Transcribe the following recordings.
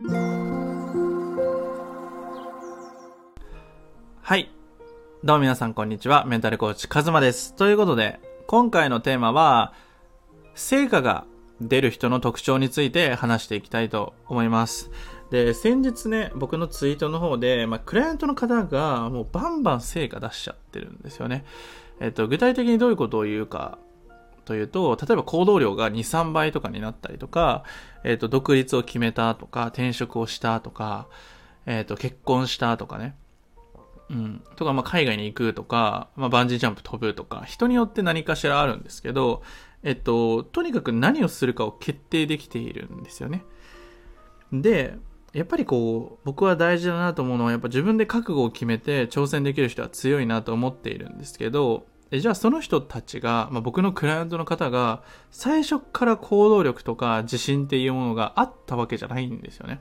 はい。どうも皆さんこんにちは。メンタルコーチ、カズマです。ということで、今回のテーマは、成果が出る人の特徴について話していきたいと思います。で、先日ね、僕のツイートの方で、まあ、クライアントの方がもうバンバン成果出しちゃってるんですよね。えっと、具体的にどういうことを言うかというと、例えば行動量が2、3倍とかになったりとか、えっと、独立を決めたとか、転職をしたとか、えっと、結婚したとかね。うん。とか、まあ、海外に行くとか、まあ、バンジージャンプ飛ぶとか、人によって何かしらあるんですけど、えっと、とにかく何をするかを決定できているんですよね。で、やっぱりこう、僕は大事だなと思うのは、やっぱ自分で覚悟を決めて挑戦できる人は強いなと思っているんですけど、じゃあその人たちが、まあ、僕のクライアントの方が、最初から行動力とか自信っていうものがあったわけじゃないんですよね。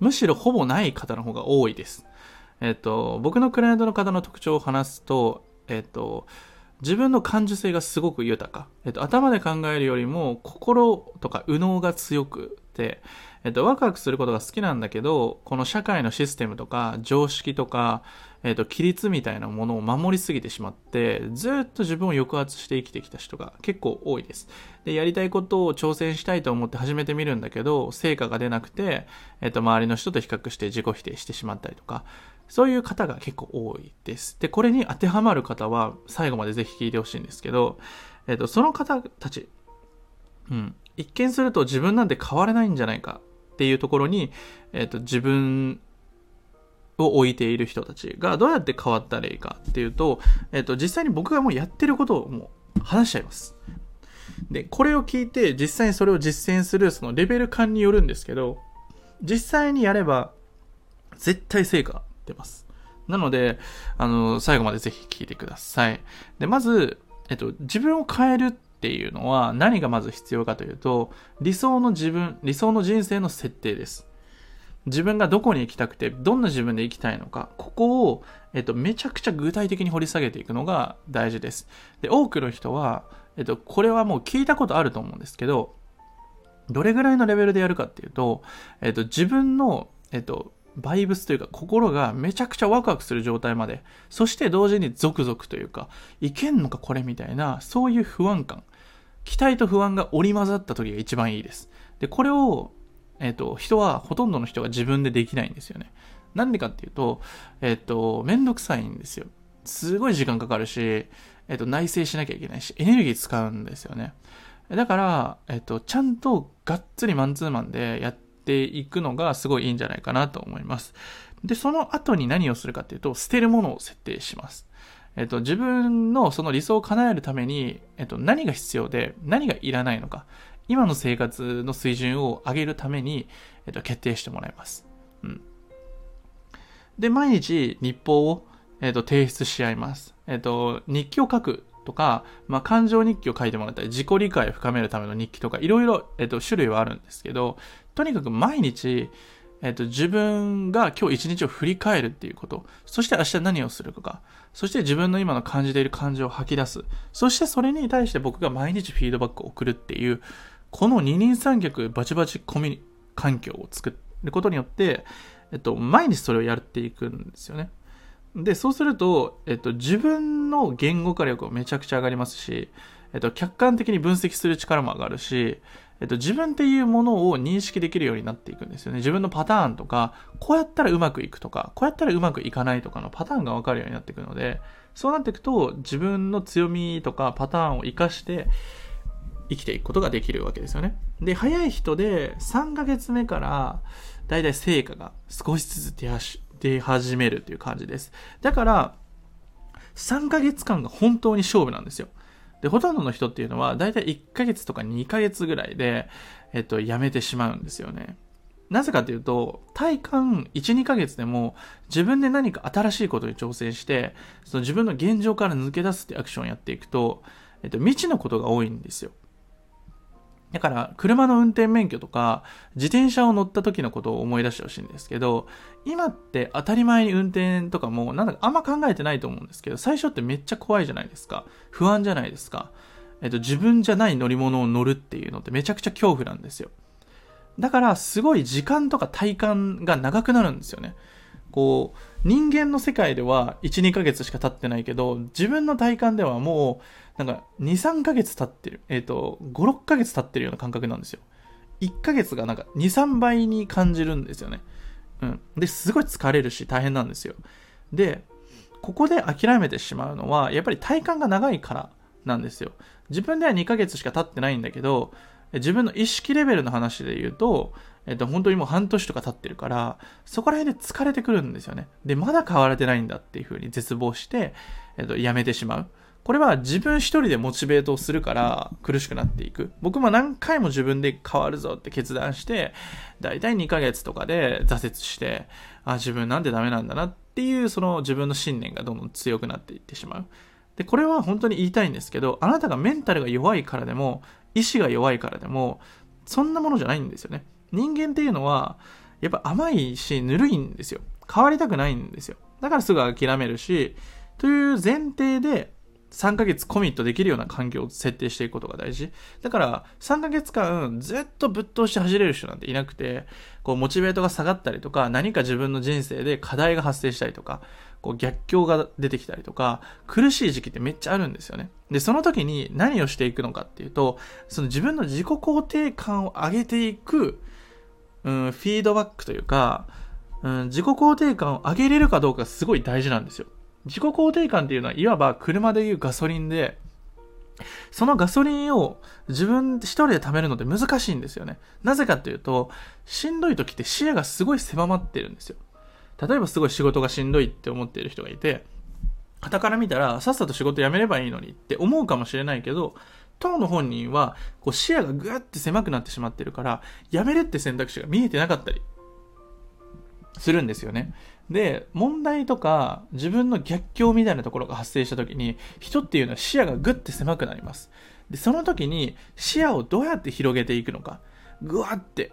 むしろほぼない方の方が多いです。えっと、僕のクライアントの方の特徴を話すと、えっと、自分の感受性がすごく豊か。えっと、頭で考えるよりも心とか右脳が強くて、えっと、ワクワクすることが好きなんだけど、この社会のシステムとか常識とか、えっと、規律みたいなものを守りすぎてしまって、ずっと自分を抑圧して生きてきた人が結構多いです。で、やりたいことを挑戦したいと思って始めてみるんだけど、成果が出なくて、えっと、周りの人と比較して自己否定してしまったりとか、そういう方が結構多いです。で、これに当てはまる方は最後までぜひ聞いてほしいんですけど、えっと、その方たち、うん、一見すると自分なんて変われないんじゃないかっていうところに、えっ、ー、と、自分を置いている人たちがどうやって変わったらいいかっていうと、えっ、と、実際に僕がもうやってることをもう話しちゃいます。で、これを聞いて実際にそれを実践するそのレベル感によるんですけど、実際にやれば絶対成果出ます。なので、あの、最後までぜひ聞いてください。で、まず、えっと、自分を変えるっていうのは何がまず必要かというと、理想の自分、理想の人生の設定です。自分がどこに行きたくて、どんな自分で行きたいのか、ここを、えっと、めちゃくちゃ具体的に掘り下げていくのが大事です。で、多くの人は、えっと、これはもう聞いたことあると思うんですけど、どれぐらいのレベルでやるかっていうと、えっと、自分の、えっと、バイブスというか心がめちゃくちゃワクワクする状態まで、そして同時にゾクゾクというか、いけんのかこれみたいな、そういう不安感。期待と不安が織り交ざった時が一番いいです。で、これを、えっ、と、人は、ほとんどの人が自分でできないんですよね。なんでかっていうと、えっ、と、めんどくさいんですよ。すごい時間かかるし、えっ、と、内省しなきゃいけないし、エネルギー使うんですよね。だから、えっと、ちゃんとがっつりマンツーマンでやっていくのがすごいいいんじゃないかなと思います。で、その後に何をするかっていうと、捨てるものを設定します。えっと、自分のその理想を叶えるために、えっと、何が必要で、何がいらないのか、今の生活の水準を上げるために、えっと、決定してもらいます。うん。で、毎日日報を、えっと、提出し合います。えっと、日記を書くとか、まあ、感情日記を書いてもらったり、自己理解を深めるための日記とか、いろいろ、えっと、種類はあるんですけど、とにかく毎日、えっと、自分が今日一日を振り返るっていうこと、そして明日何をするか、そして自分の今の感じている感情を吐き出す、そしてそれに対して僕が毎日フィードバックを送るっていう、この二人三脚バチバチコミュニ環境を作ることによって、えっと、毎日それをやっていくんですよね。で、そうすると、えっと、自分の言語化力もめちゃくちゃ上がりますし、えっと、客観的に分析する力も上がるし、えっと、自分っていうものを認識できるようになっていくんですよね。自分のパターンとか、こうやったらうまくいくとか、こうやったらうまくいかないとかのパターンがわかるようになっていくので、そうなっていくと、自分の強みとかパターンを活かして、生きていくことができるわけですよね。で、早い人で3ヶ月目から、だいたい成果が少しずつ出出始めるっていう感じです。だから、3ヶ月間が本当に勝負なんですよ。で、ほとんどの人っていうのは、だいたい1ヶ月とか2ヶ月ぐらいで、えっと、辞めてしまうんですよね。なぜかというと、体感1、2ヶ月でも自分で何か新しいことに挑戦して、その自分の現状から抜け出すってアクションをやっていくと、えっと、未知のことが多いんですよ。だから、車の運転免許とか、自転車を乗った時のことを思い出してほしいんですけど、今って当たり前に運転とかも、なんだかあんま考えてないと思うんですけど、最初ってめっちゃ怖いじゃないですか。不安じゃないですか。えっと、自分じゃない乗り物を乗るっていうのってめちゃくちゃ恐怖なんですよ。だからすごい時間とか体感が長くなるんですよね。こう、人間の世界では1、2ヶ月しか経ってないけど、自分の体感ではもう、なんか2、3ヶ月経ってる。えっ、ー、と、5、6ヶ月経ってるような感覚なんですよ。1ヶ月がなんか2、3倍に感じるんですよね。うん。で、すごい疲れるし大変なんですよ。で、ここで諦めてしまうのは、やっぱり体感が長いからなんですよ。自分では2ヶ月しか経ってないんだけど、自分の意識レベルの話で言うと、えっと、本当にもう半年とか経ってるから、そこら辺で疲れてくるんですよね。で、まだ変われてないんだっていう風に絶望して、えっと、やめてしまう。これは自分一人でモチベートをするから苦しくなっていく。僕も何回も自分で変わるぞって決断して、だいたい2ヶ月とかで挫折して、あ、自分なんでダメなんだなっていうその自分の信念がどんどん強くなっていってしまう。で、これは本当に言いたいんですけど、あなたがメンタルが弱いからでも、意志が弱いからでも、そんなものじゃないんですよね。人間っていうのは、やっぱ甘いし、ぬるいんですよ。変わりたくないんですよ。だからすぐ諦めるし、という前提で、3ヶ月コミットできるような環境を設定していくことが大事。だから、3ヶ月間ずっとぶっ通して走れる人なんていなくて、こう、モチベートが下がったりとか、何か自分の人生で課題が発生したりとか、こう、逆境が出てきたりとか、苦しい時期ってめっちゃあるんですよね。で、その時に何をしていくのかっていうと、その自分の自己肯定感を上げていく、うん、フィードバックというか、うん、自己肯定感を上げれるかどうかすごい大事なんですよ。自己肯定感っていうのはいわば車でいうガソリンで、そのガソリンを自分一人で貯めるのって難しいんですよね。なぜかっていうと、しんどい時って視野がすごい狭まってるんですよ。例えばすごい仕事がしんどいって思っている人がいて、傍から見たらさっさと仕事辞めればいいのにって思うかもしれないけど、当の本人はこう視野がぐーって狭くなってしまってるから、辞めるって選択肢が見えてなかったりするんですよね。で、問題とか自分の逆境みたいなところが発生した時に、人っていうのは視野がぐって狭くなります。で、その時に視野をどうやって広げていくのか、ぐわって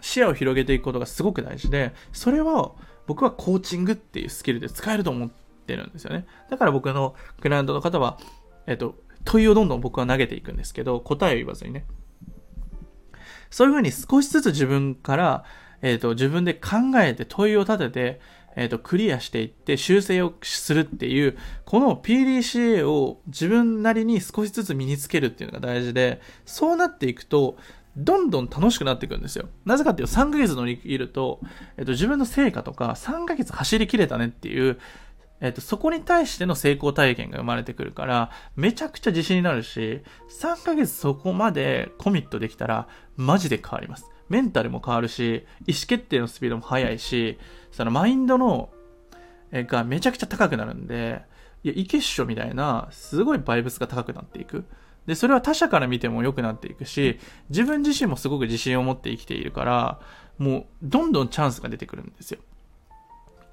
視野を広げていくことがすごく大事で、それは僕はコーチングっていうスキルで使えると思ってるんですよね。だから僕のクライアントの方は、えっと、問いをどんどん僕は投げていくんですけど、答えを言わずにね。そういうふうに少しずつ自分から、えっ、と、自分で考えて問いを立てて、えっ、ー、と、クリアしていって修正をするっていう、この PDCA を自分なりに少しずつ身につけるっていうのが大事で、そうなっていくと、どんどん楽しくなっていくんですよ。なぜかっていうと、3ヶ月乗り切ると、えっ、ー、と、自分の成果とか、3ヶ月走り切れたねっていう、えっ、と、そこに対しての成功体験が生まれてくるから、めちゃくちゃ自信になるし、3ヶ月そこまでコミットできたら、マジで変わります。メンタルも変わるし、意思決定のスピードも速いし、そのマインドの、えがめちゃくちゃ高くなるんで、いや、いけっしょみたいな、すごいバイブスが高くなっていく。で、それは他者から見ても良くなっていくし、自分自身もすごく自信を持って生きているから、もう、どんどんチャンスが出てくるんですよ。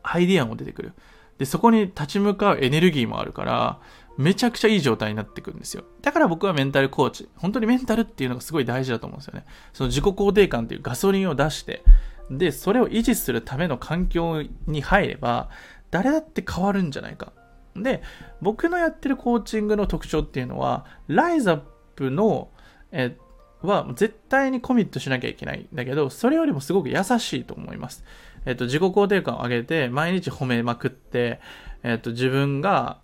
アイディアも出てくる。で、そこに立ち向かうエネルギーもあるから、めちゃくちゃいい状態になってくるんですよ。だから僕はメンタルコーチ。本当にメンタルっていうのがすごい大事だと思うんですよね。その自己肯定感っていうガソリンを出して、で、それを維持するための環境に入れば、誰だって変わるんじゃないか。で、僕のやってるコーチングの特徴っていうのは、ライズアップの、え、は絶対にコミットしなきゃいけないんだけど、それよりもすごく優しいと思います。えっと、自己肯定感を上げて、毎日褒めまくって、えっと、自分が、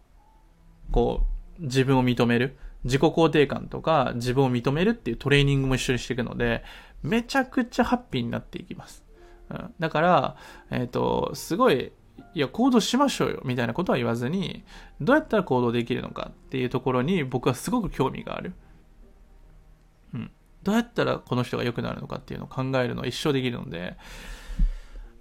こう、自分を認める。自己肯定感とか自分を認めるっていうトレーニングも一緒にしていくので、めちゃくちゃハッピーになっていきます。うん、だから、えっ、ー、と、すごい、いや、行動しましょうよ、みたいなことは言わずに、どうやったら行動できるのかっていうところに僕はすごく興味がある。うん。どうやったらこの人が良くなるのかっていうのを考えるのは一生できるので、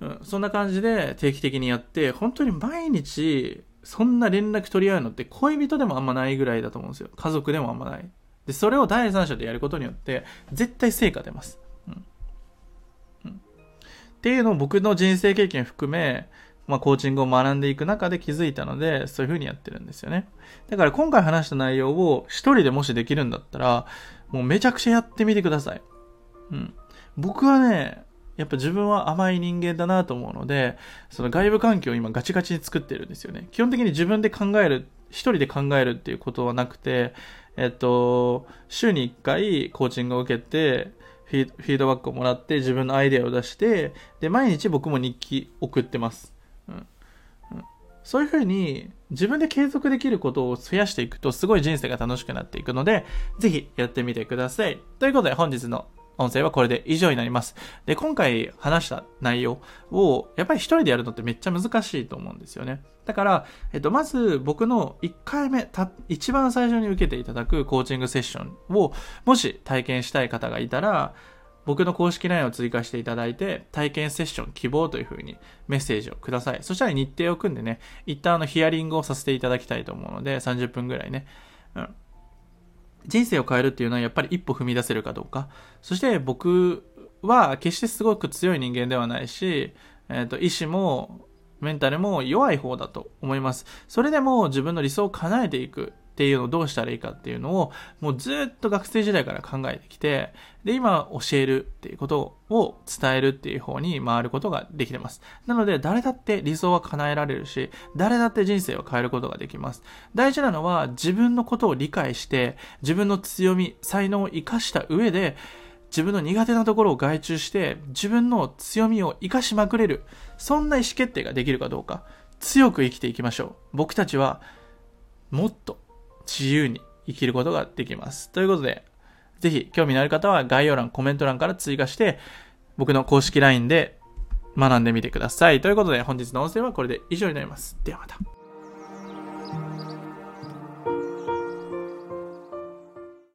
うん、そんな感じで定期的にやって、本当に毎日、そんな連絡取り合うのって恋人でもあんまないぐらいだと思うんですよ。家族でもあんまない。で、それを第三者でやることによって、絶対成果出ます。っていうのを僕の人生経験含め、まあ、コーチングを学んでいく中で気づいたので、そういう風にやってるんですよね。だから今回話した内容を一人でもしできるんだったら、もうめちゃくちゃやってみてください。うん。僕はね、やっぱ自分は甘い人間だなと思うので、その外部環境を今ガチガチに作ってるんですよね。基本的に自分で考える、一人で考えるっていうことはなくて、えっと、週に一回コーチングを受けて、フィードバックをもらって自分のアイデアを出してで毎日僕も日記送ってます、うん、そういうふうに自分で継続できることを増やしていくとすごい人生が楽しくなっていくのでぜひやってみてください。ということで本日の音声はこれで以上になります。で、今回話した内容を、やっぱり一人でやるのってめっちゃ難しいと思うんですよね。だから、えっと、まず僕の1回目、た、一番最初に受けていただくコーチングセッションを、もし体験したい方がいたら、僕の公式 LINE を追加していただいて、体験セッション希望という風にメッセージをください。そしたら日程を組んでね、一旦あのヒアリングをさせていただきたいと思うので、30分ぐらいね。うん。人生を変えるっていうのはやっぱり一歩踏み出せるかどうか。そして僕は決してすごく強い人間ではないし、えっ、ー、と、意志もメンタルも弱い方だと思います。それでも自分の理想を叶えていくっていうのをどうしたらいいかっていうのをもうずっと学生時代から考えてきて、で、今教えるっていうことを伝えるっていう方に回ることができてます。なので、誰だって理想は叶えられるし、誰だって人生を変えることができます。大事なのは自分のことを理解して、自分の強み、才能を活かした上で、自分の苦手なところを外注して、自分の強みを活かしまくれる。そんな意思決定ができるかどうか。強く生きていきましょう。僕たちは、もっと自由に生きることができます。ということで、ぜひ興味のある方は概要欄、コメント欄から追加して、僕の公式 LINE で学んでみてください。ということで、本日の音声はこれで以上になります。ではまた。